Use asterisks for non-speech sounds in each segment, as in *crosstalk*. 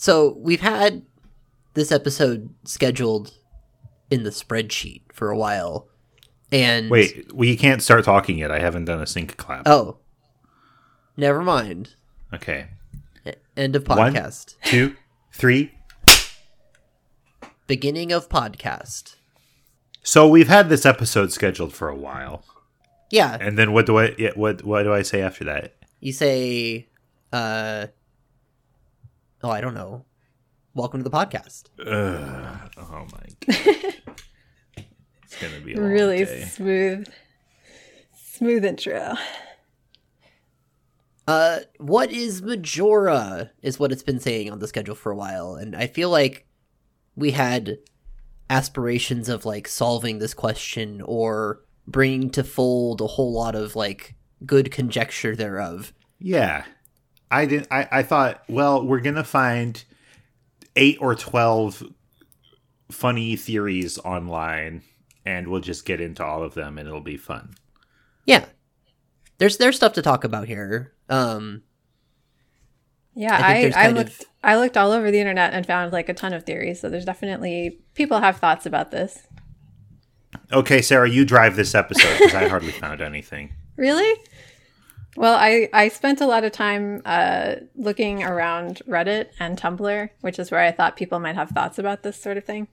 So we've had this episode scheduled in the spreadsheet for a while, and Wait, we can't start talking yet. I haven't done a sync clap. oh, never mind. Okay. End of podcast. Two, three. Beginning of podcast. So we've had this episode scheduled for a while, Yeah, and then what do I? Yeah, what what do I say after that? you say, uh, oh, I don't know. Welcome to the podcast. Ugh, oh my god, *laughs* it's gonna be a long really day. smooth, smooth intro. Uh, what is Majora? Is what it's been saying on the schedule for a while, and I feel like we had aspirations of like solving this question or bringing to fold a whole lot of like good conjecture thereof. Yeah, I didn't. I I thought, well, we're gonna find eight or twelve funny theories online, and we'll just get into all of them, and it'll be fun. Yeah, there's there's stuff to talk about here. Um, Yeah, I I, I, looked of- I looked all over the internet and found like a ton of theories. So there's definitely people have thoughts about this. Okay, Sarah, you drive this episode because I hardly found anything. *laughs* Really? Well, I, I spent a lot of time uh, looking around Reddit and Tumblr, which is where I thought people might have thoughts about this sort of thing.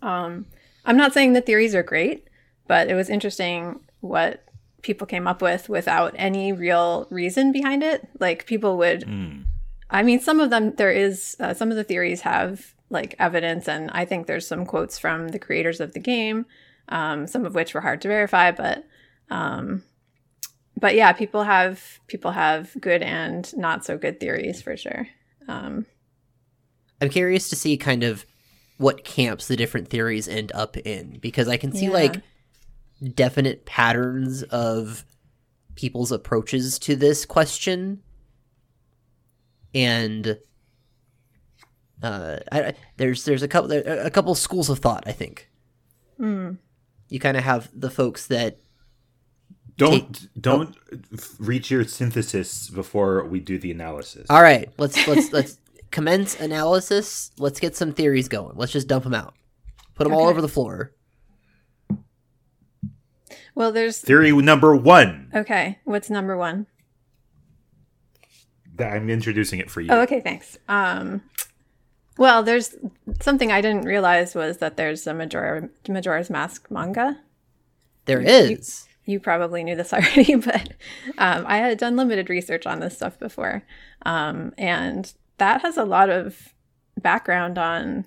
Um, I'm not saying the theories are great, but it was interesting what people came up with without any real reason behind it. Like people would, Mm. I mean, some of them there is uh, some of the theories have like evidence, and I think there's some quotes from the creators of the game, um, some of which were hard to verify, but um, but yeah, people have people have good and not so good theories for sure. Um, I'm curious to see kind of what camps the different theories end up in because I can see Yeah. like definite patterns of people's approaches to this question and uh I, there's there's a couple a couple schools of thought I think mm, you kind of have the folks that Don't don't f- reach your synthesis before we do the analysis. all right let's let's let's commence analysis let's get some theories going let's just dump them out put them all over the floor well, there's Theory number one. okay. What's number one? That I'm introducing it for you. Oh, okay, thanks. Um, well, there's something I didn't realize was that there's a Majora, Majora's Mask manga. There You- is. You probably knew this *laughs* already, but um, I had done limited research on this stuff before, um, and that has a lot of background on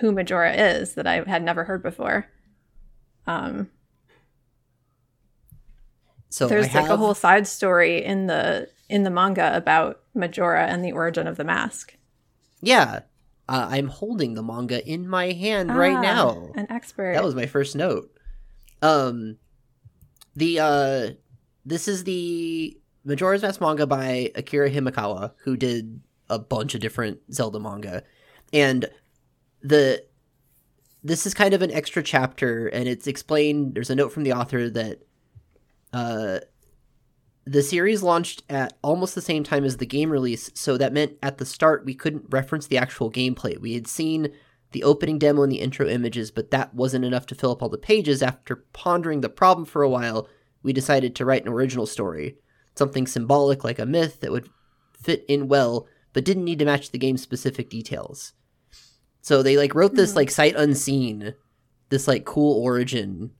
who Majora is that I had never heard before. Um, So there's like a whole side story in the in the manga about Majora and the origin of the mask. Yeah. Uh, I'm holding the manga in my hand right Ah, now. An expert. That was my first note. Um the uh this is the Majora's Mask manga by Akira Himekawa, who did a bunch of different Zelda manga. And the this is kind of an extra chapter and it's explained there's a note from the author that uh the series launched at almost the same time as the game release, so that meant at the start we couldn't reference the actual gameplay. We had seen the opening demo and the intro images, but that wasn't enough to fill up all the pages. After pondering the problem for a while, we decided to write an original story, something symbolic like a myth that would fit in well, but didn't need to match the game's specific details. So they like wrote this Hmm. like sight unseen, this like cool origin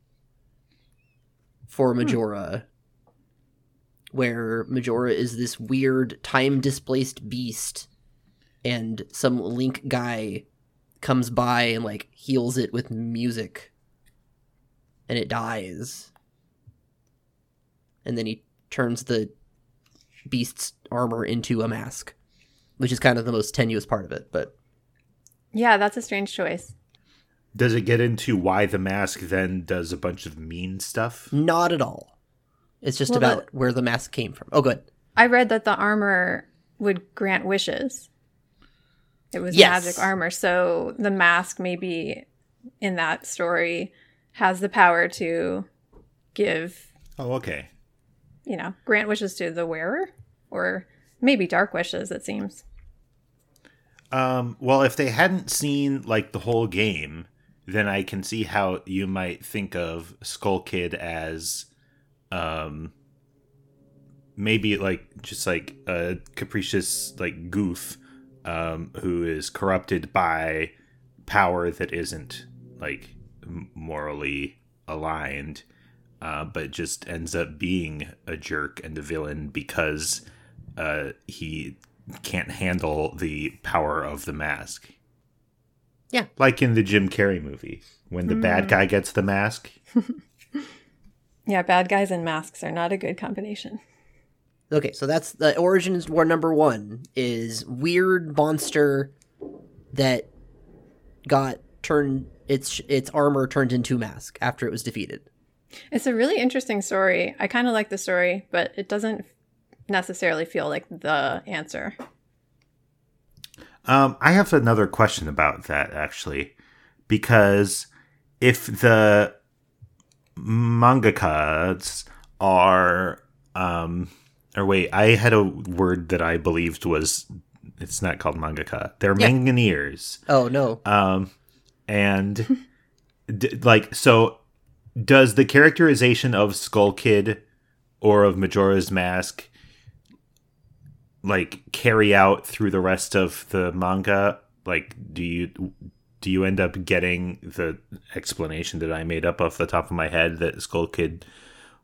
for Majora, where Majora is this weird time displaced beast, and some Link guy comes by and like heals it with music, and it dies, and then he turns the beast's armor into a mask, which is kind of the most tenuous part of it, but. yeah, that's a strange choice. Does it get into why the mask then does a bunch of mean stuff? Not at all. It's just Well, about where the mask came from. Oh, good. I read that the armor would grant wishes. It was Yes. magic armor, so the mask maybe in that story has the power to give, Oh, okay. you know, grant wishes to the wearer or maybe dark wishes it seems. Um, well, if they hadn't seen like the whole game, then I can see how you might think of Skull Kid as, um, maybe like just like a capricious like goof, um, who is corrupted by power that isn't like morally aligned, uh, but just ends up being a jerk and a villain because uh, he can't handle the power of the mask. Yeah. Like in the Jim Carrey movie, when the bad guy gets the mask. *laughs* Yeah, bad guys and masks are not a good combination. Okay, so that's the origins war number one is weird monster that got turned its its armor turned into mask after it was defeated. It's a really interesting story. I kind of like the story, but it doesn't necessarily feel like the answer. Um, I have another question about that actually, because if the mangakas are, um, or wait, I had a word that I believed was, it's not called mangaka. They're Yeah. manganeers. Oh no. Um, and d- like, so does the characterization of Skull Kid or of Majora's Mask like carry out through the rest of the manga? Like, do you do you end up getting the explanation that I made up off the top of my head that Skull Kid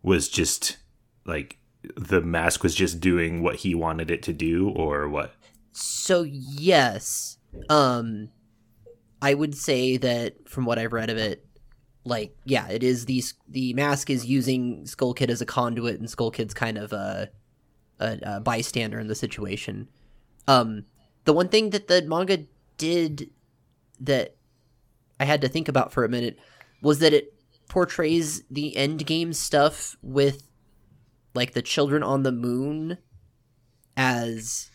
was just like the mask was just doing what he wanted it to do, or what? So yes, um, I would say that from what I've read of it, like yeah, it is the the mask is using Skull Kid as a conduit, and Skull Kid's kind of a, a, a bystander in the situation. Um, the one thing that the manga did that I had to think about for a minute was that it portrays the end game stuff with like the children on the moon as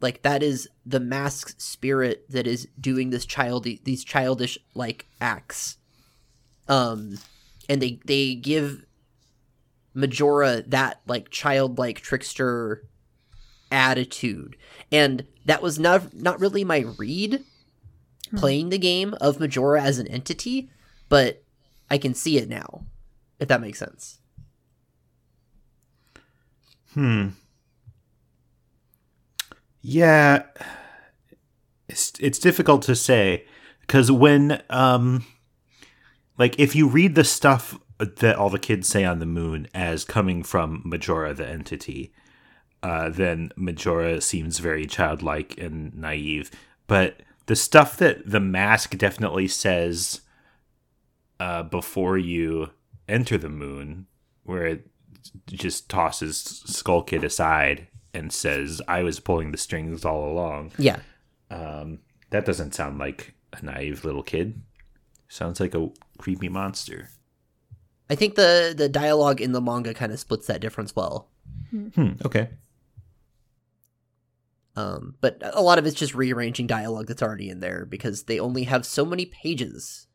like that is the masked spirit that is doing this child these childish like acts. Um and they they give majora that like childlike trickster attitude. And that was not not really my read playing the game of majora as an entity but i can see it now if that makes sense Hmm. Yeah, it's it's difficult to say because when um, like if you read the stuff that all the kids say on the moon as coming from Majora the entity, uh, then Majora seems very childlike and naive. But the stuff that the mask definitely says uh, before you enter the moon, where it just tosses Skull Kid aside and says, "I was pulling the strings all along." yeah Um, that doesn't sound like a naive little kid. Sounds like a creepy monster. i think the the dialogue in the manga kind of splits that difference well Hmm. Okay. Um, but a lot of it's just rearranging dialogue that's already in there because they only have so many pages.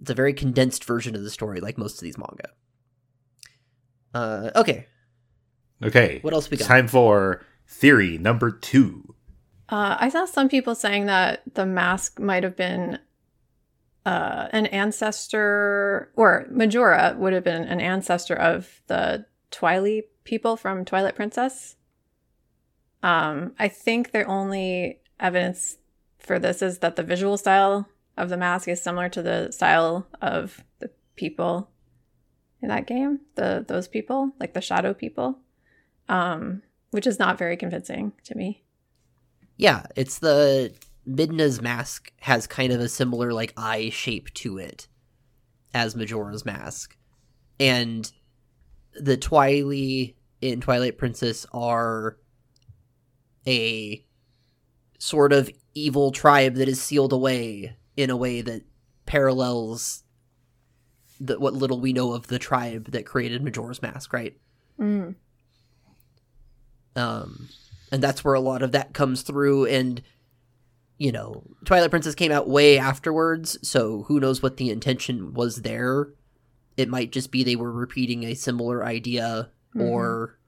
It's a very condensed version of the story, like most of these manga. Uh, okay, Okay. What else we It's got? Time for theory number two. Uh, I saw some people saying that the mask might have been uh, an ancestor, or Majora would have been an ancestor of the Twilight people from Twilight Princess. Um, I think the only evidence for this is that the visual style of the mask is similar to the style of the people in that game. The those people, like the shadow people, um, which is not very convincing to me. yeah, it's the Midna's mask has kind of a similar like eye shape to it as Majora's mask, and the Twili in Twilight Princess are a sort of evil tribe that is sealed away in a way that parallels the, what little we know of the tribe that created Majora's Mask, right? Mm. Um, and that's where a lot of that comes through. And you know, Twilight Princess came out way afterwards, so who knows what the intention was there? It might just be they were repeating a similar idea, or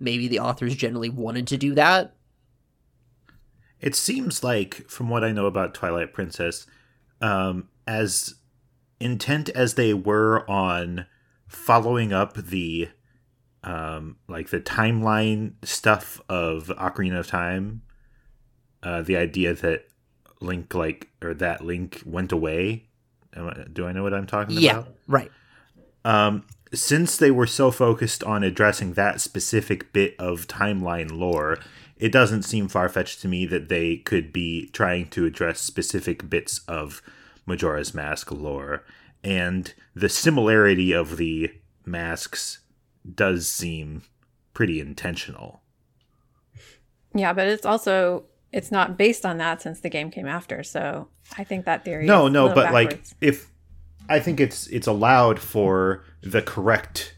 maybe the authors generally wanted to do that. It seems like, from what I know about Twilight Princess, um, as intent as they were on following up the um, like the timeline stuff of Ocarina of Time, uh, the idea that Link like or that Link went away. I- Do I know what I'm talking Yeah, about? right. um, since they were so focused on addressing that specific bit of timeline lore, it doesn't seem far fetched to me that they could be trying to address specific bits of Majora's Mask lore. And the similarity of the masks does seem pretty intentional. Yeah, but it's also it's not based on that since the game came after. So I think that theory. No, is no, but like if I think it's it's allowed for the correct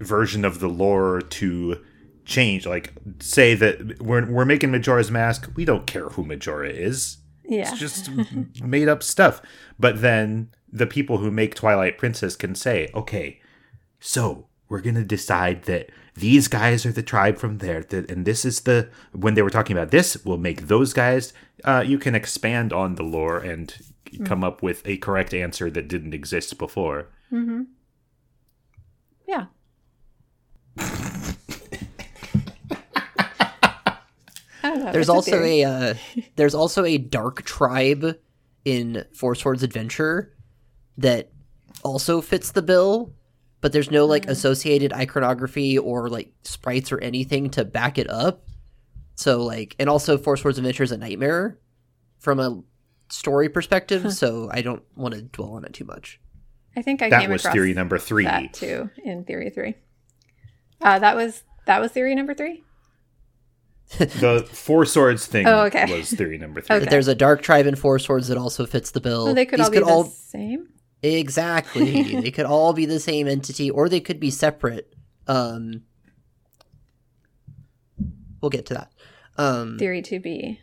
version of the lore to change. Like say that we're we're making Majora's Mask, we don't care who Majora is. Yeah, It's just *laughs* made up stuff. But then the people who make Twilight Princess can say, okay, so we're gonna decide that these guys are the tribe from there, that, and this is the when they were talking about this, we'll make those guys. Uh, you can expand on the lore and come up with a correct answer that didn't exist before. yeah. *laughs* I don't know. There's it's a also a uh, *laughs* there's also a dark tribe in Four Swords Adventure that also fits the bill, but there's no like associated iconography or like sprites or anything to back it up. So like, and also Four Swords Adventure is a nightmare from a story perspective. so I don't want to dwell on it too much. I think I That came was across theory number three. that too in theory three. Uh, that was that was theory number three. The Four Swords thing Oh, okay. was theory number three. Okay. There's a dark tribe in Four Swords that also fits the bill. So they could These all be the same. Exactly. *laughs* they could all be the same entity or they could be separate. Um We'll get to that. Um Theory two B.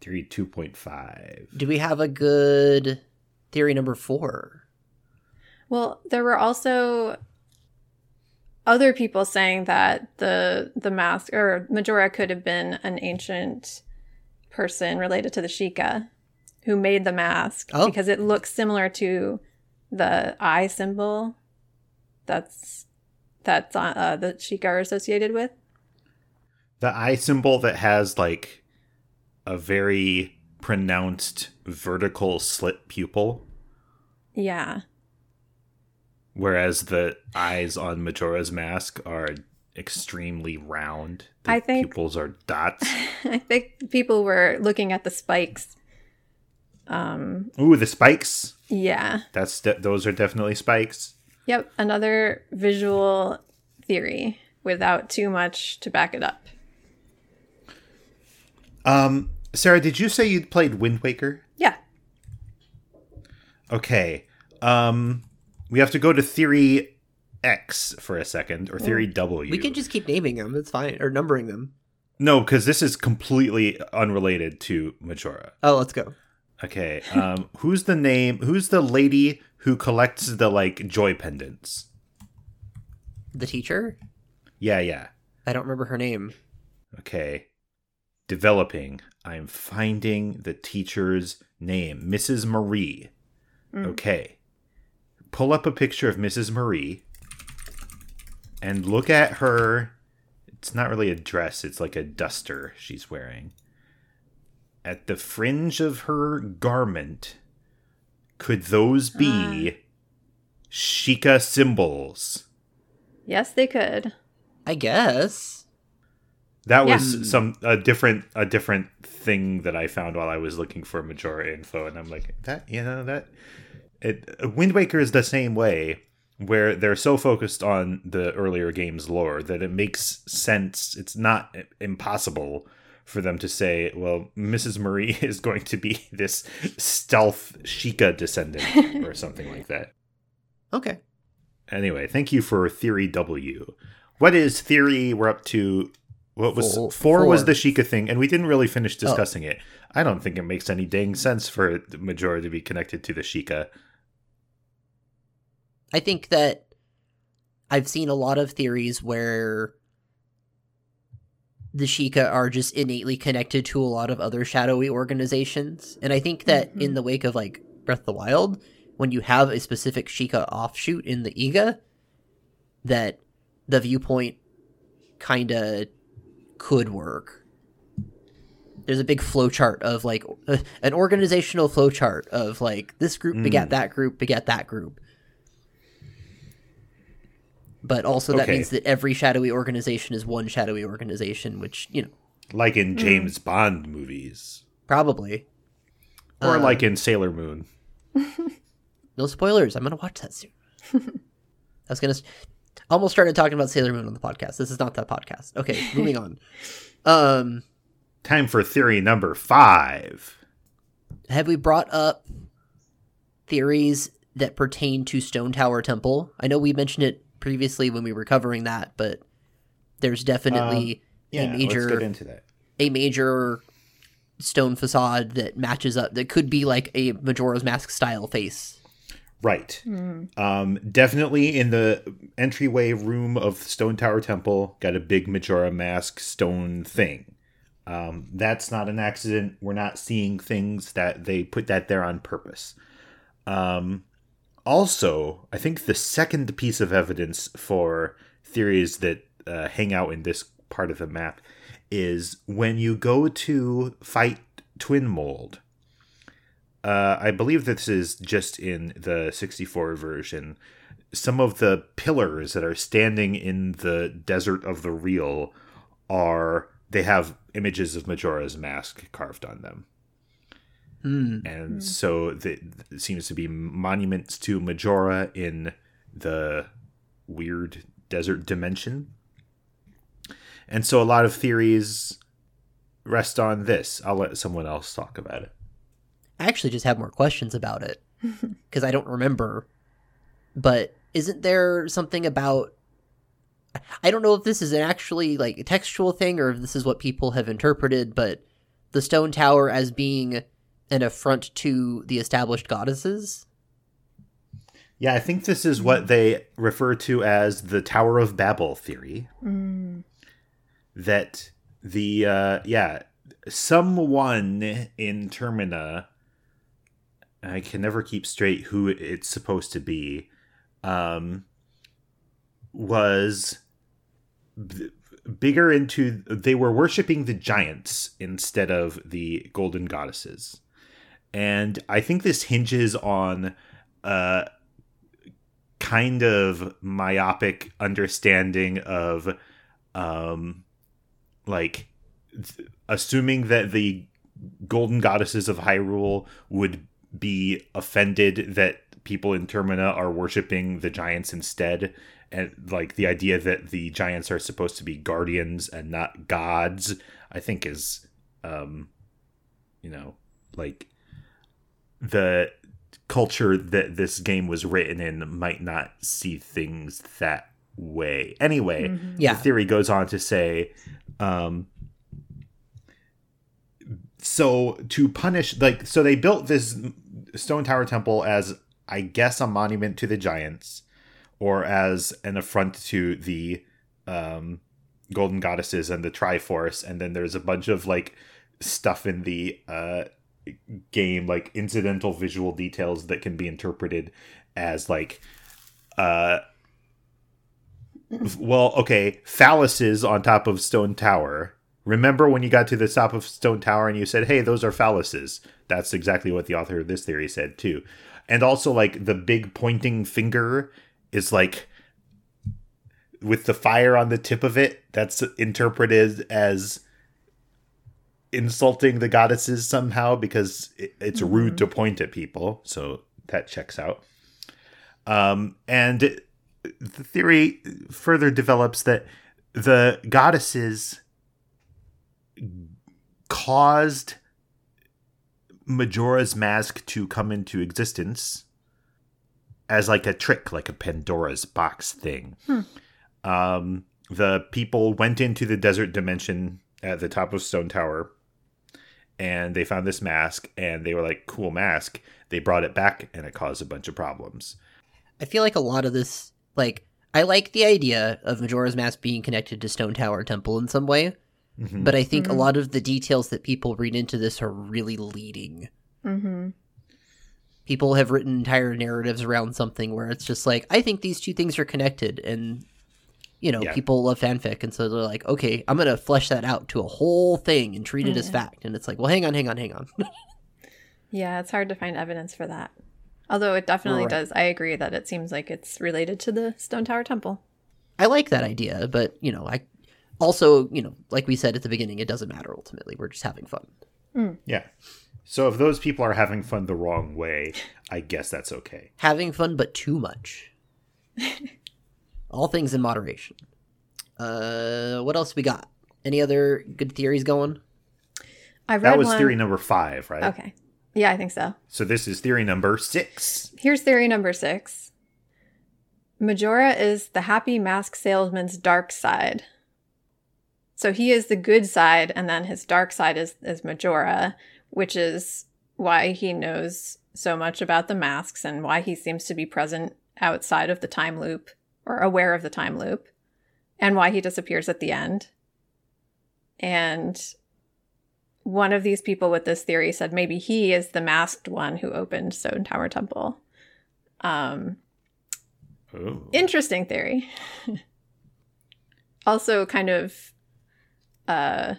Theory 2.5. do we have a good theory number 4? Well, there were also other people saying that the the mask or Majora could have been an ancient person related to the Sheikah who made the mask Oh. because it looks similar to the eye symbol that's that's uh, uh, the Sheikah are associated with. The eye symbol that has like a very pronounced vertical slit pupil, Yeah. Whereas the eyes on Majora's mask are extremely round. The I think- pupils are dots. *laughs* I think people were looking at the spikes. Um Ooh, the spikes. yeah. That's de- those are definitely spikes. Yep, another visual theory without too much to back it up. Um, Sarah, did you say you played Wind Waker? Yeah. Okay. Um, we have to go to theory X for a second, or theory W. We can just keep naming them. It's fine or numbering them. no, because this is completely unrelated to Majora. Oh, let's go. Okay. Um, *laughs* who's the name? Who's the lady who collects the like joy pendants? The teacher? Yeah, yeah. I don't remember her name. Okay. Developing. I'm finding the teacher's name, Mrs. Marie. Okay. Pull up a picture of Mrs. Marie and look at her. It's not really a dress, it's like a duster she's wearing. At the fringe of her garment, could those be uh. Sheikah symbols? Yes, they could. I guess. That Yeah. was some a different a different thing that I found while I was looking for Majora info, and I'm like that you know that it Wind Waker is the same way where they're so focused on the earlier game's lore that it makes sense. It's not impossible for them to say, well, Mrs. Marie *laughs* is going to be *laughs* this stealth Sheikah descendant *laughs* or something like that. Okay. Anyway, thank you for theory W. What is theory? We're up to what was Four- four, was the Sheikah thing, and we didn't really finish oh. discussing it. I don't think it makes any dang sense for Majora to be connected to the Sheikah. I think that I've seen a lot of theories where the Sheikah are just innately connected to a lot of other shadowy organizations. And I think that in the wake of like Breath of the Wild, when you have a specific Sheikah offshoot in the Yiga, that the viewpoint kind of could work. There's a big flowchart of like uh, an organizational flowchart of like this group begat that group begat that group. But also that Okay. means that every shadowy organization is one shadowy organization, which you know like Hmm. in James Bond movies, probably or Uh, like in Sailor Moon. *laughs* no spoilers. I'm gonna watch that soon. *laughs* I was gonna almost started talking about Sailor Moon on the podcast. This is not that podcast. Okay, moving on. *laughs* Um, Time for theory number five. have we brought up theories that pertain to Stone Tower Temple? I know we mentioned it previously when we were covering that, but there's definitely Yeah, a major let's get into that. a major stone facade that matches up that could be like a Majora's Mask style face. Right. Um, definitely in the entryway room of Stone Tower Temple, got a big Majora mask stone thing. Um, that's not an accident. We're not seeing things that they put that there on purpose. Um, also, I think the second piece of evidence for theories that uh, hang out in this part of the map is when you go to fight Twin Mold. Uh, I believe this is just in the 64 version. Some of the pillars that are standing in the desert of the real are they have images of Majora's mask carved on them. Hmm. And so the, it seems to be monuments to Majora in the weird desert dimension. And so a lot of theories rest on this. I'll let someone else talk about it. I actually just have more questions about it *laughs* because I don't remember. But isn't there something about? I don't know if this is an actually like a textual thing or if this is what people have interpreted, but the stone tower as being an affront to the established goddesses. Yeah, I think this is what they refer to as the Tower of Babel theory. Mm. That the uh yeah, someone in Termina I can never keep straight who it's supposed to be um was b- bigger into they were worshiping the giants instead of the golden goddesses. And I think this hinges on a kind of myopic understanding of um like th- assuming that the golden goddesses of Hyrule would be offended that people in Termina are worshiping the giants instead and like the idea that the giants are supposed to be guardians and not gods I think is um you know like the culture that this game was written in might not see things that way. Anyway, Yeah. the theory goes on to say um so to punish like so they built this stone tower temple as I guess a monument to the giants or as an affront to the um golden goddesses and the triforce and then there's a bunch of like stuff in the uh game like incidental visual details that can be interpreted as like uh well okay phalluses on top of stone tower. Remember when you got to the top of stone tower and you said hey those are phalluses. That's exactly what the author of this theory said too. And also like the big pointing finger is like with the fire on the tip of it that's interpreted as insulting the goddesses somehow because it, it's rude to point at people. So that checks out. Um, and the theory further develops that the goddesses caused Majora's Mask to come into existence as like a trick, like a Pandora's box thing. Um, the people went into the desert dimension at the top of Stone Tower and they found this mask and they were like, cool mask. They brought it back and it caused a bunch of problems. I feel like a lot of this, like, I like the idea of Majora's Mask being connected to Stone Tower Temple in some way, Mhm. but I think Mhm. a lot of the details that people read into this are really leading. Mm-hmm. People have written entire narratives around something where it's just like, I think these two things are connected, and you know, Yeah. people love fanfic, and so they're like, okay, I'm gonna flesh that out to a whole thing and treat it as Mhm. fact, and it's like, well, hang on, hang on, hang on. *laughs* Yeah, it's hard to find evidence for that. Although it definitely Right. does. I agree that it seems like it's related to the Stone Tower Temple. I like that idea, but you know, I also, you know, like we said at the beginning, it doesn't matter ultimately. We're just having fun. Yeah. So if those people are having fun the wrong way, I guess that's okay. Having fun, but too much. *laughs* All things in moderation. Uh, what else we got? Any other good theories going? I read That was one. theory number five, right? Okay. Yeah, I think so. So this is theory number six. Here's theory number six Majora is the happy mask salesman's dark side. So he is the good side, and then his dark side is, is Majora, which is why he knows so much about the masks and why he seems to be present outside of the time loop or aware of the time loop, and why he disappears at the end. And one of these people with this theory said maybe he is the masked one who opened Stone Tower Temple. Um, Oh. interesting theory. *laughs* also, kind of, uh,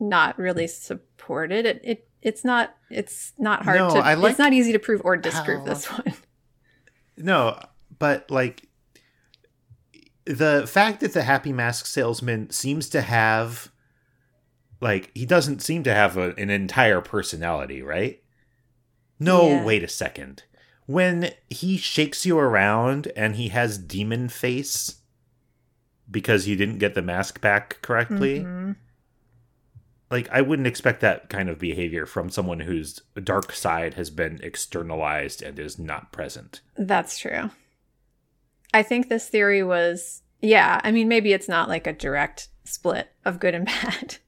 not really supported. It it it's not it's not hard No, to I like it's not easy to prove or disprove how- this *laughs* one. No, but like the fact that the happy mask salesman seems to have like he doesn't seem to have a, an entire personality, right? No, Yeah. wait a second. When he shakes you around and he has demon face because you didn't get the mask back correctly, Mhm. like I wouldn't expect that kind of behavior from someone whose dark side has been externalized and is not present. That's true. I think this theory was, yeah, I mean, maybe it's not like a direct split of good and *laughs* bad,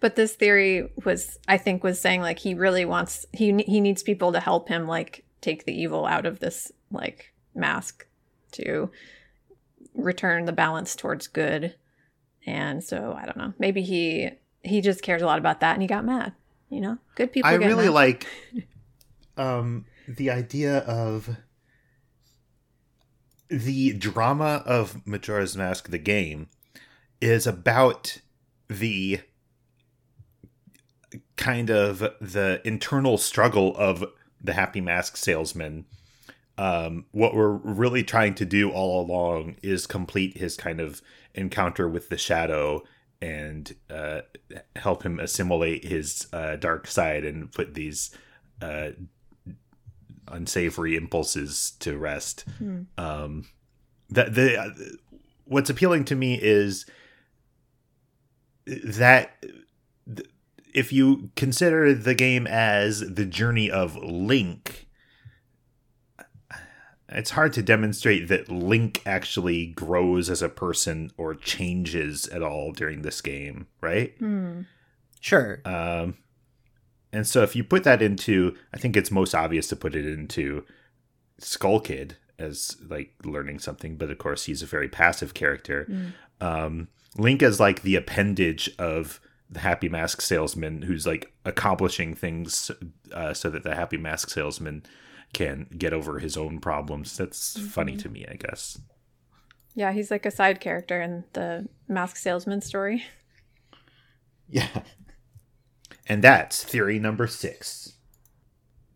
but this theory was, I think, was saying like he really wants, he, he needs people to help him like take the evil out of this like mask to return the balance towards good. And so I don't know, maybe he, he just cares a lot about that and he got mad, you know, good people. I really mad. like *laughs* um the idea of the drama of Majora's Mask the game is about the kind of the internal struggle of the happy mask salesman. Um, what we're really trying to do all along is complete his kind of encounter with the shadow and uh, help him assimilate his uh, dark side and put these uh, unsavory impulses to rest. Hmm. Um, that the uh, what's appealing to me is that th- if you consider the game as the journey of Link, it's hard to demonstrate that Link actually grows as a person or changes at all during this game, right? Hmm. Sure. Um, and so if you put that into, I think it's most obvious to put it into Skull Kid as like learning something, but of course he's a very passive character. Mm. Um, Link is like the appendage of the Happy Mask Salesman, who's like accomplishing things uh, so that the Happy Mask Salesman can get over his own problems. That's funny to me, I guess. Yeah, he's like a side character in the mask salesman story. *laughs* Yeah. And that's theory number six.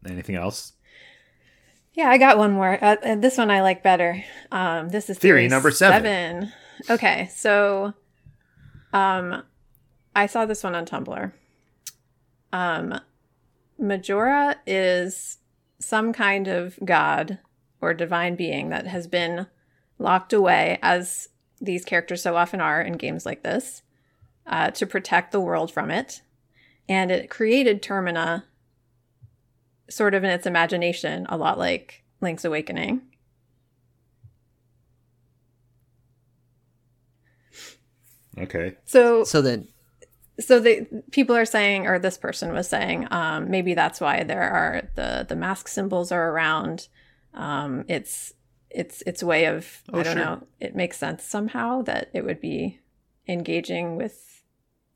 Anything else? Yeah, I got one more. Uh, this one I like better. Um, this is Theory theory, number seven. seven. Okay, so um, I saw this one on Tumblr. Um, Majora is some kind of god or divine being that has been locked away, as these characters so often are in games like this, uh, to protect the world from it. And it created Termina sort of in its imagination, a lot like Link's Awakening. Okay. So So then, so the people are saying or this person was saying um, maybe that's why there are the the mask symbols are around um, it's it's it's a way of Oh, i don't sure. know it makes sense somehow that it would be engaging with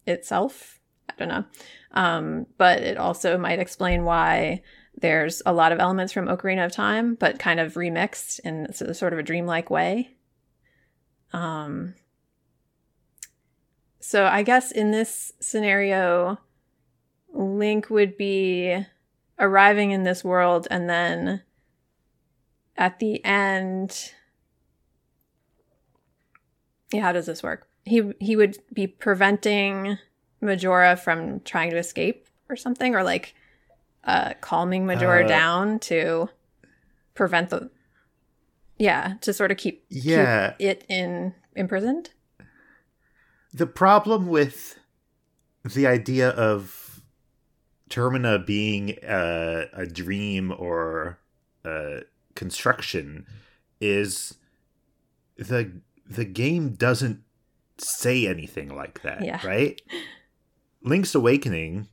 itself. I don't know. Um, but it also might explain why there's a lot of elements from Ocarina of Time, but kind of remixed in sort of a dreamlike way. Um, so I guess in this scenario, Link would be arriving in this world and then at the end yeah, how does this work? He he would be preventing Majora from trying to escape or something or like uh calming Majora Uh, down to prevent the yeah, to sort of keep, Yeah. keep it in imprisoned. The problem with the idea of Termina being a, a dream or a construction is the the game doesn't say anything like that, Yeah. right? *laughs* Link's Awakening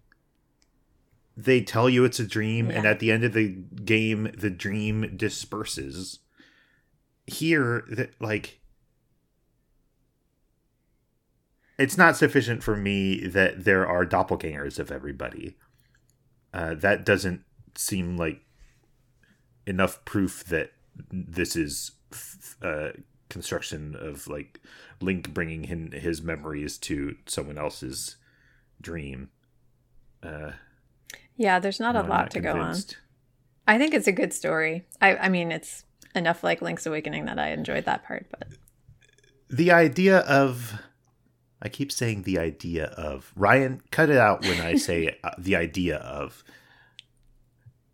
they tell you it's a dream and at the end of the game the dream disperses. Here that like it's not sufficient for me that there are doppelgangers of everybody. Uh, that doesn't seem like enough proof that this is f- uh, construction of like Link bringing in his memories to someone else's dream. Uh, Yeah, there's not no, a lot to go on. I think it's a good story. I I mean, it's enough like Link's Awakening that I enjoyed that part, but the idea of I keep saying the idea of Ryan cut it out when I *laughs* say uh, the idea of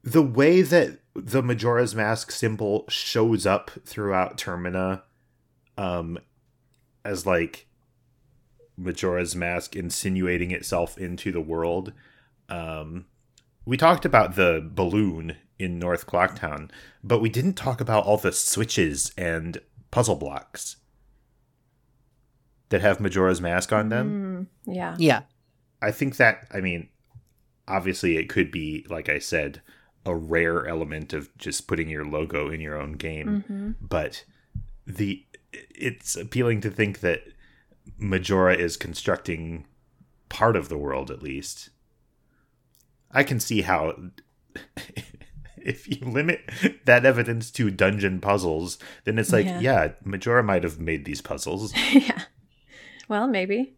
the way that the Majora's Mask symbol shows up throughout Termina um as like Majora's Mask insinuating itself into the world um we talked about the balloon in North Clocktown, but we didn't talk about all the switches and puzzle blocks that have Majora's Mask on them. Mm, yeah. Yeah. I think that, I mean, obviously it could be, like I said, a rare element of just putting your logo in your own game, hmm but the it's appealing to think that Majora is constructing part of the world at least. I can see how *laughs* if you limit that evidence to dungeon puzzles, then it's like, Yeah. yeah, Majora might have made these puzzles. *laughs* yeah. Well, maybe.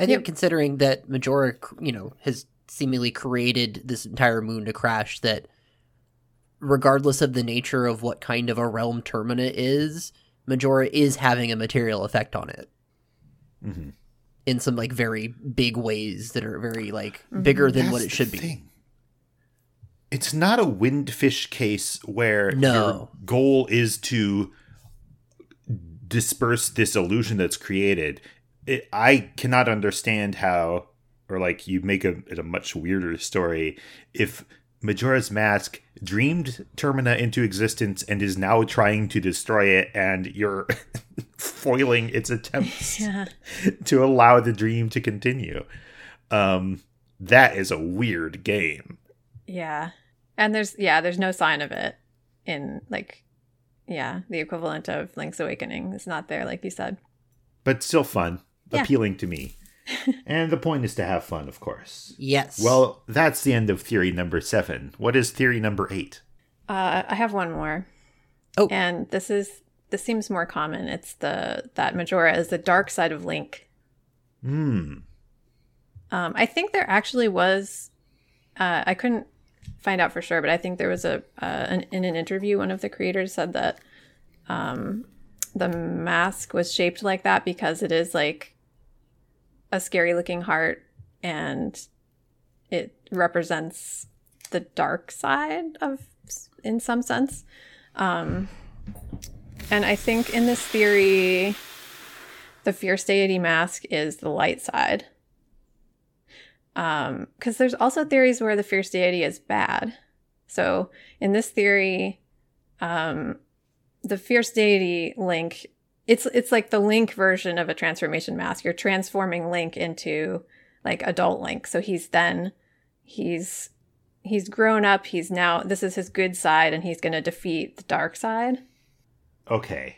I think Yep. considering that Majora, you know, has seemingly created this entire moon to crash, that regardless of the nature of what kind of a realm Termina is, Majora is having a material effect on it Mhm. in some like very big ways that are very like bigger than what it should the be. thing. It's not a windfish case where No. your goal is to disperse this illusion that's created. It, I cannot understand how, or like you make a, it a much weirder story if Majora's Mask dreamed Termina into existence and is now trying to destroy it, and you're *laughs* foiling its attempts *laughs* Yeah. to allow the dream to continue. Um, that is a weird game. Yeah. And there's yeah, there's no sign of it in like yeah, the equivalent of Link's Awakening is not there like you said. but still fun, Yeah. appealing to me. *laughs* and the point is to have fun, of course. Yes. Well, that's the end of theory number seven. What is theory number eight? Uh I have one more. Oh. And this is this seems more common. It's the that Majora is the dark side of Link. Hmm. Um, I think there actually was. Uh, I couldn't find out for sure, but I think there was a uh, an, in an interview one of the creators said that um, the mask was shaped like that because it is like a scary looking heart and it represents the dark side of in some sense um, and i think in this theory the fierce deity mask is the light side. Um because there's also theories where the fierce deity is bad. So in this theory um the fierce deity link it's it's like the link version of a transformation mask. You're transforming link into like adult link. So he's then he's he's grown up. He's now this is his good side and he's going to defeat the dark side Okay.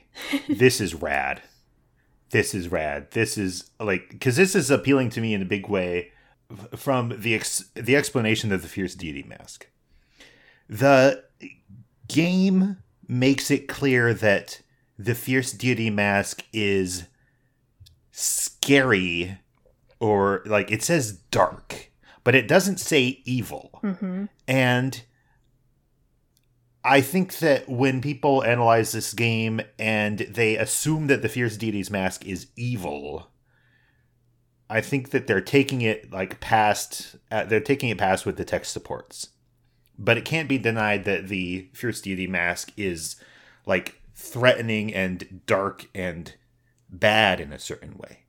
this is rad. this is rad. This is like because this is appealing to me in a big way from the ex- the explanation of the fierce deity mask. The game makes it clear that the fierce deity mask is scary or like it says dark, but it doesn't say evil. Mm-hmm. And I think that when people analyze this game and they assume that the Fierce Deity's mask is evil, I think that they're taking it like past. Uh, they're taking it past what the text supports, but it can't be denied that the Fierce Deity mask is like threatening and dark and bad in a certain way,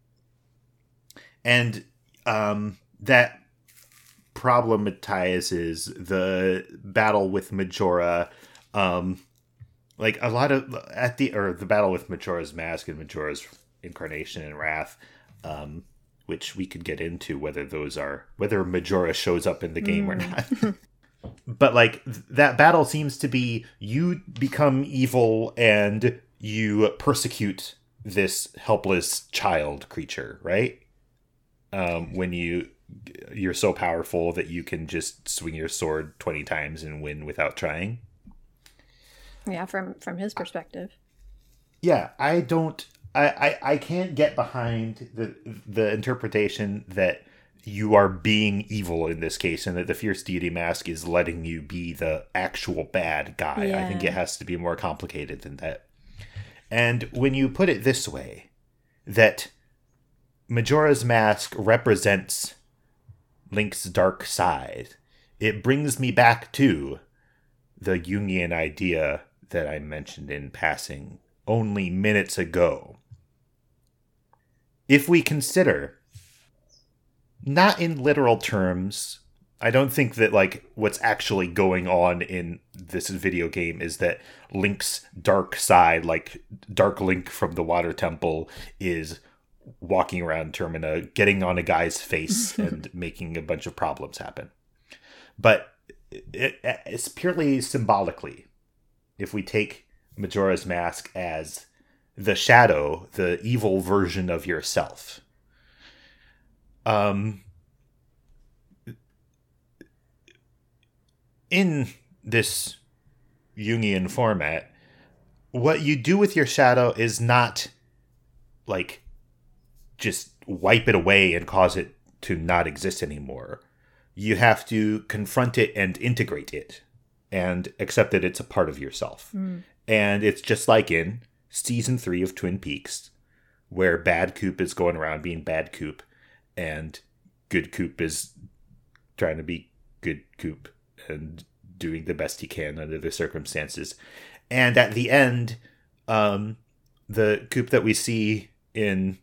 and um, that problematizes the battle with Majora. Um, like a lot of at the or the battle with Majora's Mask and Majora's Incarnation and Wrath, um, which we could get into whether those are whether Majora shows up in the game or not. *laughs* but like th- that battle seems to be you become evil and you persecute this helpless child creature, right? Um, when you you're so powerful that you can just swing your sword 20 times and win without trying. Yeah, from from his perspective. Yeah, I don't I, I, I can't get behind the the interpretation that you are being evil in this case and that the fierce deity mask is letting you be the actual bad guy. I think it has to be more complicated than that. And when you put it this way, that Majora's Mask represents Link's dark side, it brings me back to the Jungian idea that I mentioned in passing only minutes ago. If we consider, not in literal terms, I don't think that like what's actually going on in this video game is that Link's dark side, like Dark Link from the Water Temple, is walking around Termina, getting on a guy's face *laughs* and making a bunch of problems happen. But it, it's purely symbolically. If we take Majora's Mask as the shadow, the evil version of yourself. Um, in this Jungian format, what you do with your shadow is not like just wipe it away and cause it to not exist anymore. You have to confront it and integrate it and accept that it's a part of yourself. And it's just like in season three of Twin Peaks, where Bad Coop is going around being Bad Coop and Good Coop is trying to be Good Coop and doing the best he can under the circumstances. And at the end, um, the Coop that we see in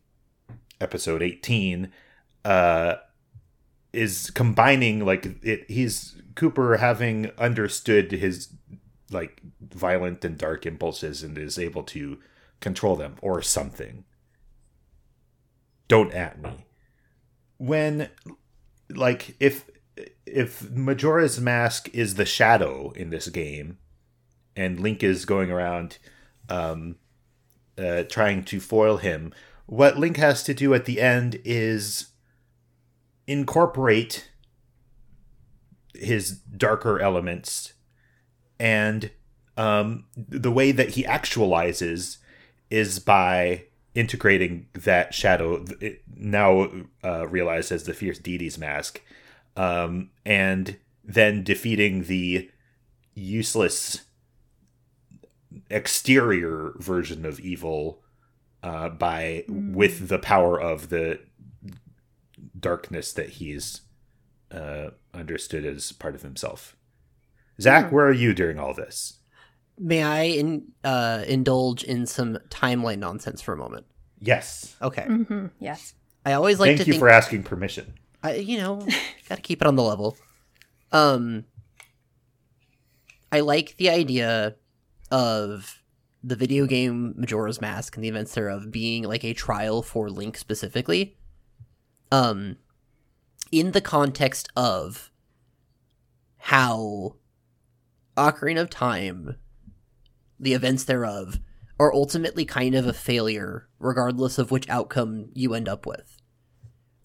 episode 18 uh, is combining like it he's Cooper having understood his like violent and dark impulses and is able to control them or something. Don't at me. When like if if Majora's Mask is the shadow in this game and Link is going around um uh, trying to foil him, what Link has to do at the end is incorporate his darker elements and um, the way that he actualizes is by integrating that shadow now uh, realized as the fierce deity's mask um, and then defeating the useless exterior version of evil uh, by with the power of the darkness that he's uh, understood as part of himself. Zach, where are you during all this? May I in, uh, indulge in some timeline nonsense for a moment? Yes. Okay. Mm-hmm. Yes. I always like Thank to you think, for asking permission. I, you know, *laughs* got to keep it on the level. Um, I like the idea of the video game Majora's Mask and the events thereof being like a trial for Link specifically. Um, in the context of how Ocarina of Time, the events thereof, are ultimately kind of a failure, regardless of which outcome you end up with.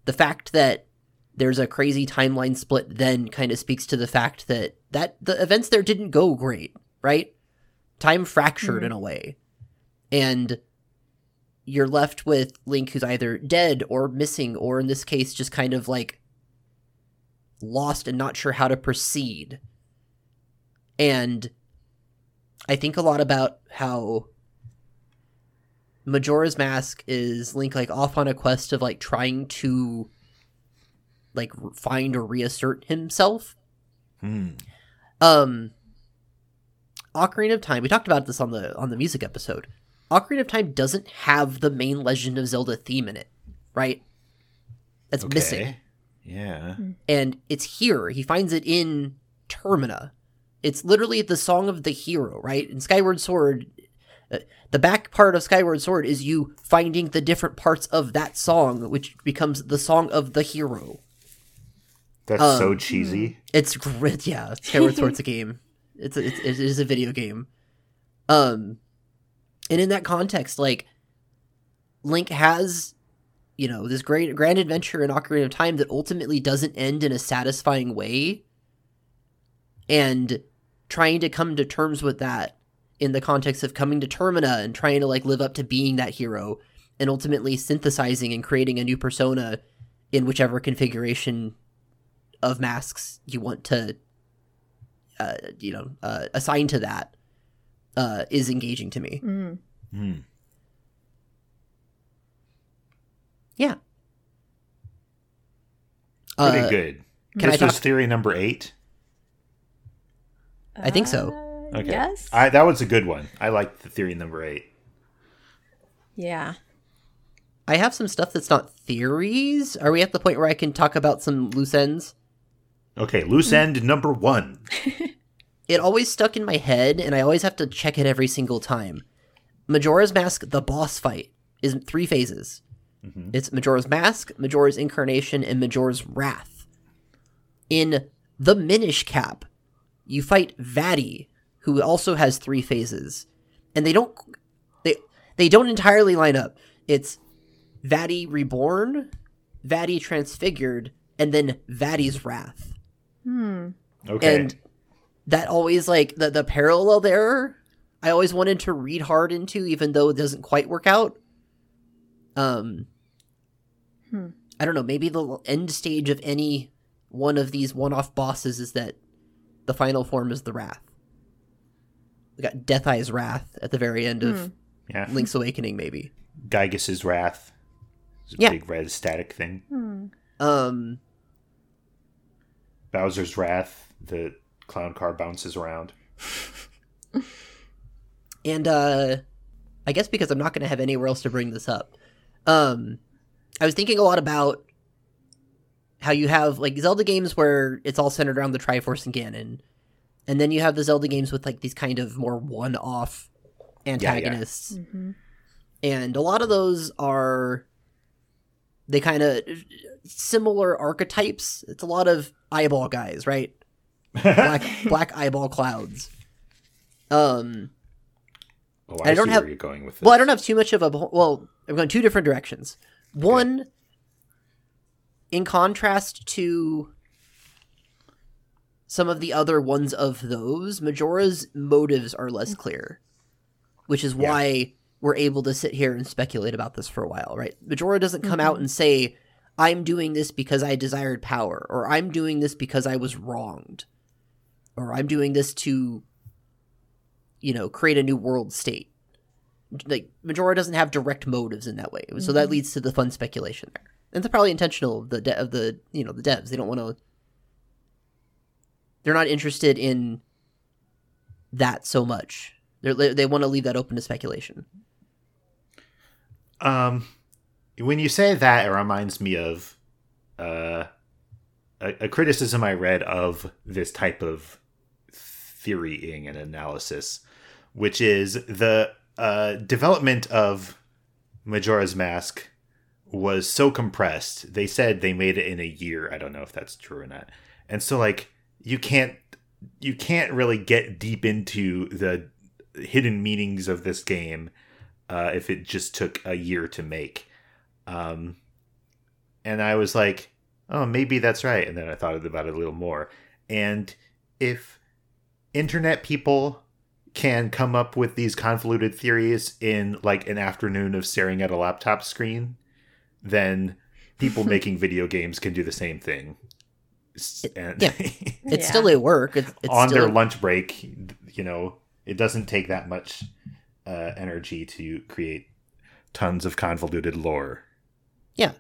The fact that there's a crazy timeline split then kind of speaks to the fact that that the events there didn't go great, right? Time fractured Mhm. in a way. And you're left with Link who's either dead or missing or in this case just kind of like lost and not sure how to proceed. And I think a lot about how Majora's Mask is Link like off on a quest of like trying to like find or reassert himself. Hmm. Um Ocarina of Time, we talked about this on the on the music episode. Ocarina of Time doesn't have the main Legend of Zelda theme in it, right? That's Okay. missing. Yeah. And it's here. He finds it in Termina. It's literally the song of the hero, right? In Skyward Sword, uh, the back part of Skyward Sword is you finding the different parts of that song, which becomes the song of the hero. That's Um, so cheesy. *laughs* It's great. Yeah, Skyward Sword's a game. It's, a, it's it is a video game. Um, and in that context, like Link has, you know, this great grand adventure in Ocarina of Time that ultimately doesn't end in a satisfying way, and trying to come to terms with that in the context of coming to Termina and trying to like live up to being that hero, and ultimately synthesizing and creating a new persona in whichever configuration of masks you want to uh, you know uh, assign to that uh, is engaging to me Mm. Hmm. yeah Pretty Uh, good. can this I was talk- theory number eight. I think so. Uh, Okay. Yes. I that was a good one. I liked the theory number eight. yeah. i have some stuff that's not theories are we at the point where i can talk about some loose ends Okay, loose Mm. end number one. *laughs* it always stuck in my head and i always have to check it every single time majora's mask the boss fight is three phases Mhm. it's majora's mask majora's incarnation and majora's wrath in the minish cap you fight Vaati, who also has three phases and they don't they they don't entirely line up it's Vaati reborn Vaati transfigured and then Vaati's wrath Hmm. Okay. and that always like the the parallel there i always wanted to read hard into even though it doesn't quite work out um Hmm. i don't know maybe the end stage of any one of these one-off bosses is that the final form is the wrath we got DethI's wrath at the very end of Hmm. yeah. link's awakening maybe Giygas's wrath. It's a Yeah. big red static thing. Hmm. um Bowser's wrath. The clown car bounces around. and uh i guess because i'm not going to have anywhere else to bring this up um i was thinking a lot about how you have like zelda games where it's all centered around the triforce and ganon and then you have the zelda games with like these kind of more one-off antagonists Mhm. and a lot of those are they kind of similar archetypes it's a lot of eyeball guys right black black eyeball clouds um Oh, I, I don't see have- where you're going with this. Well, I don't have too much of a well. I'm going two different directions. One, in contrast to some of the other ones of those, Majora's motives are less clear, which is Yeah. why we're able to sit here and speculate about this for a while, right? Majora doesn't come out and say, "I'm doing this because I desired power," or "I'm doing this because I was wronged," or "I'm doing this to." you know, create a new world state. Like Majora doesn't have direct motives in that way, so that leads to the fun speculation there. And it's probably intentional of the de- of the you know the devs. They don't want to. They're not interested in that so much. They're, they they want to leave that open to speculation. Um, when you say that, it reminds me of uh, a, a criticism I read of this type of theorying and analysis, which is the uh, development of Majora's Mask was so compressed. They said they made it in a year. I don't know if that's true or not. And so, like, you can't you can't really get deep into the hidden meanings of this game uh, if it just took a year to make. Um, and I was like, oh, maybe that's right. And then I thought about it a little more. And if internet people can come up with these convoluted theories in like an afternoon of staring at a laptop screen, then people *laughs* making video games can do the same thing. And Yeah. *laughs* It's still at work. It's, it's on still, their lunch break, you know, it doesn't take that much uh, energy to create tons of convoluted lore. Yeah.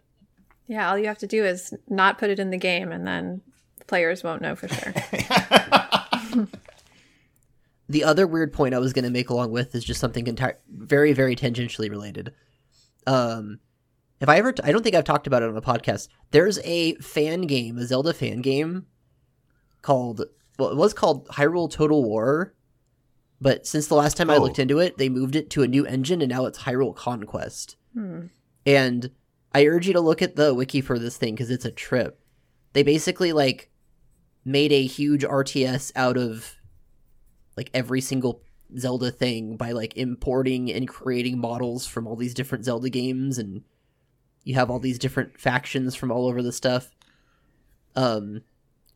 Yeah, all you have to do is not put it in the game, and then players won't know for sure. *laughs* The other weird point I was going to make along with is just something entire, very, very tangentially related. Um, if I ever, t- I don't think I've talked about it on a podcast. There's a fan game, a Zelda fan game called, well, it was called Hyrule Total War, but since the last time I Oh. looked into it, they moved it to a new engine and now it's Hyrule Conquest. Hmm. And I urge you to look at the wiki for this thing because it's a trip. They basically like made a huge RTS out of like every single Zelda thing by like importing and creating models from all these different Zelda games and you have all these different factions from all over the stuff. Um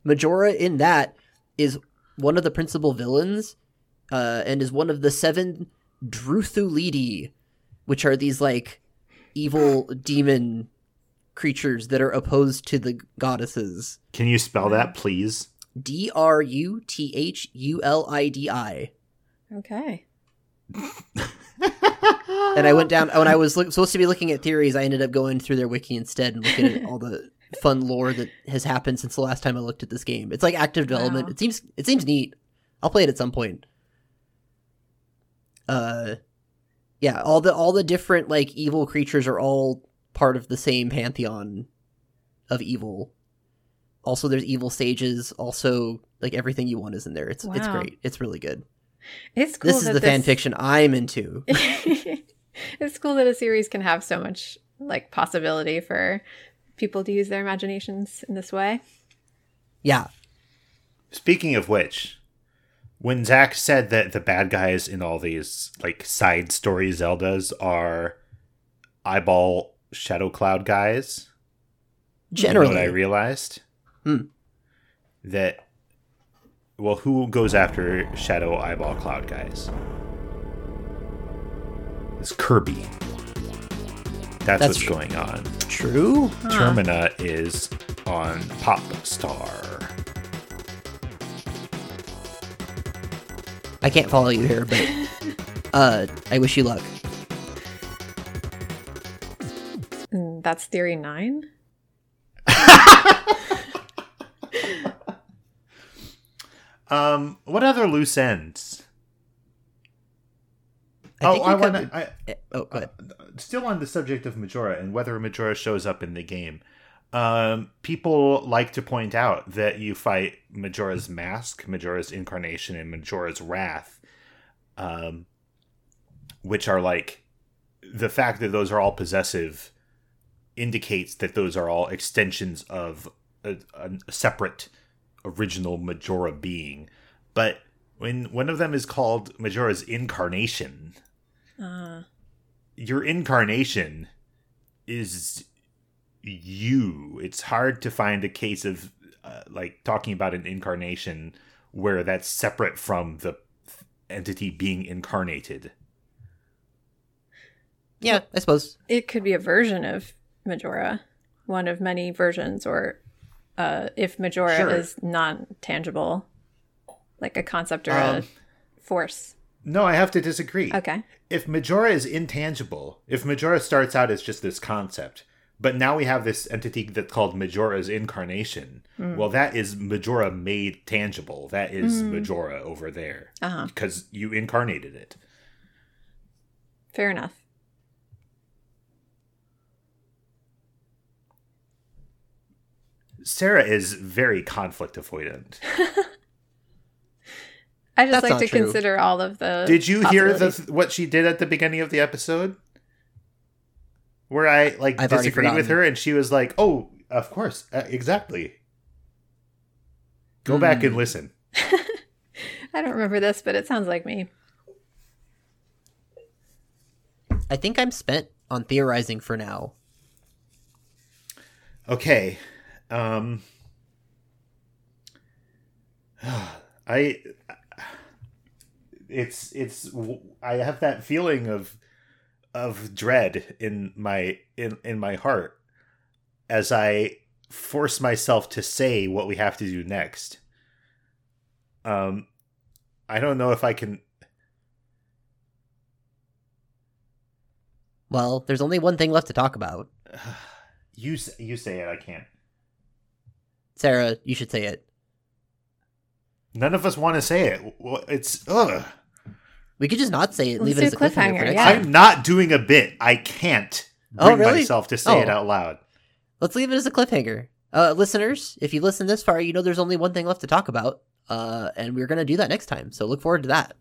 Majora in that is one of the principal villains uh and is one of the seven Druthulidi, which are these like evil demon creatures that are opposed to the goddesses. Can you spell that, please? D R U T H U L I D I. Okay. And I went down when I was look, supposed to be looking at theories. I ended up going through their wiki instead and looking at *laughs* all the fun lore that has happened since the last time I looked at this game. It's like active development. Wow. It seems it seems neat. I'll play it at some point. Uh, yeah, all the all the different like evil creatures are all part of the same pantheon of evil. Also, there's evil sages. Also, like everything you want is in there. It's it's great. It's really good. It's cool this is that the fan fiction I'm into. *laughs* it's cool that a series can have so much like possibility for people to use their imaginations in this way. Yeah, Speaking of which, when Zach said that the bad guys in all these like side story Zeldas are eyeball shadow cloud guys, you know generally. what I realized? Hmm. That well, who goes after shadow eyeball cloud guys? It's Kirby. That's, That's what's true. going on. True. Termina is on Pop Star. I can't follow you here, but *laughs* uh, I wish you luck. Mm, That's theory nine. Um, what other loose ends? I oh, think I want to. Oh, go ahead. Still on the subject of Majora and whether Majora shows up in the game. Um, people like to point out that you fight Majora's Mask, Majora's Incarnation, and Majora's Wrath, um, which are like the fact that those are all possessive indicates that those are all extensions of a, a separate original Majora being. But when one of them is called Majora's Incarnation, Uh, your incarnation is you. It's hard to find a case of uh, like talking about an incarnation where that's separate from the entity being incarnated. Yeah, I suppose. it could be a version of Majora, one of many versions, or uh, if Majora Sure. is non tangible, like a concept or Um, a force. No, I have to disagree. Okay. If Majora is intangible, if Majora starts out as just this concept, but now we have this entity that's called Majora's incarnation, well, that is Majora made tangible. That is Majora over there because you incarnated it. Fair enough. Sarah is very conflict avoidant. *laughs* I just That's like to true. consider all of the. Did you hear the what she did at the beginning of the episode? Where I like I've disagreed with her and she was like, "Oh, of course, uh, exactly." Go back and Hmm. listen. *laughs* I don't remember this, but it sounds like me. I think I'm spent on theorizing for now. Okay. Um *sighs* I it's it's I have that feeling of of dread in my in in my heart as I force myself to say what we have to do next. Um I don't know if I can Well, there's only one thing left to talk about. *sighs* you you say it I can't. Sarah, you should say it. None of us want to say it. Well, It's ugh. We could just not say it, Let's leave it as a a cliffhanger. cliffhanger, yeah. I'm not doing a bit. I can't Oh, bring really? myself to say it Oh. out loud. Let's leave it as a cliffhanger. Uh, listeners, if you listen this far, you know there's only one thing left to talk about, uh, and we're gonna do that next time. So look forward to that.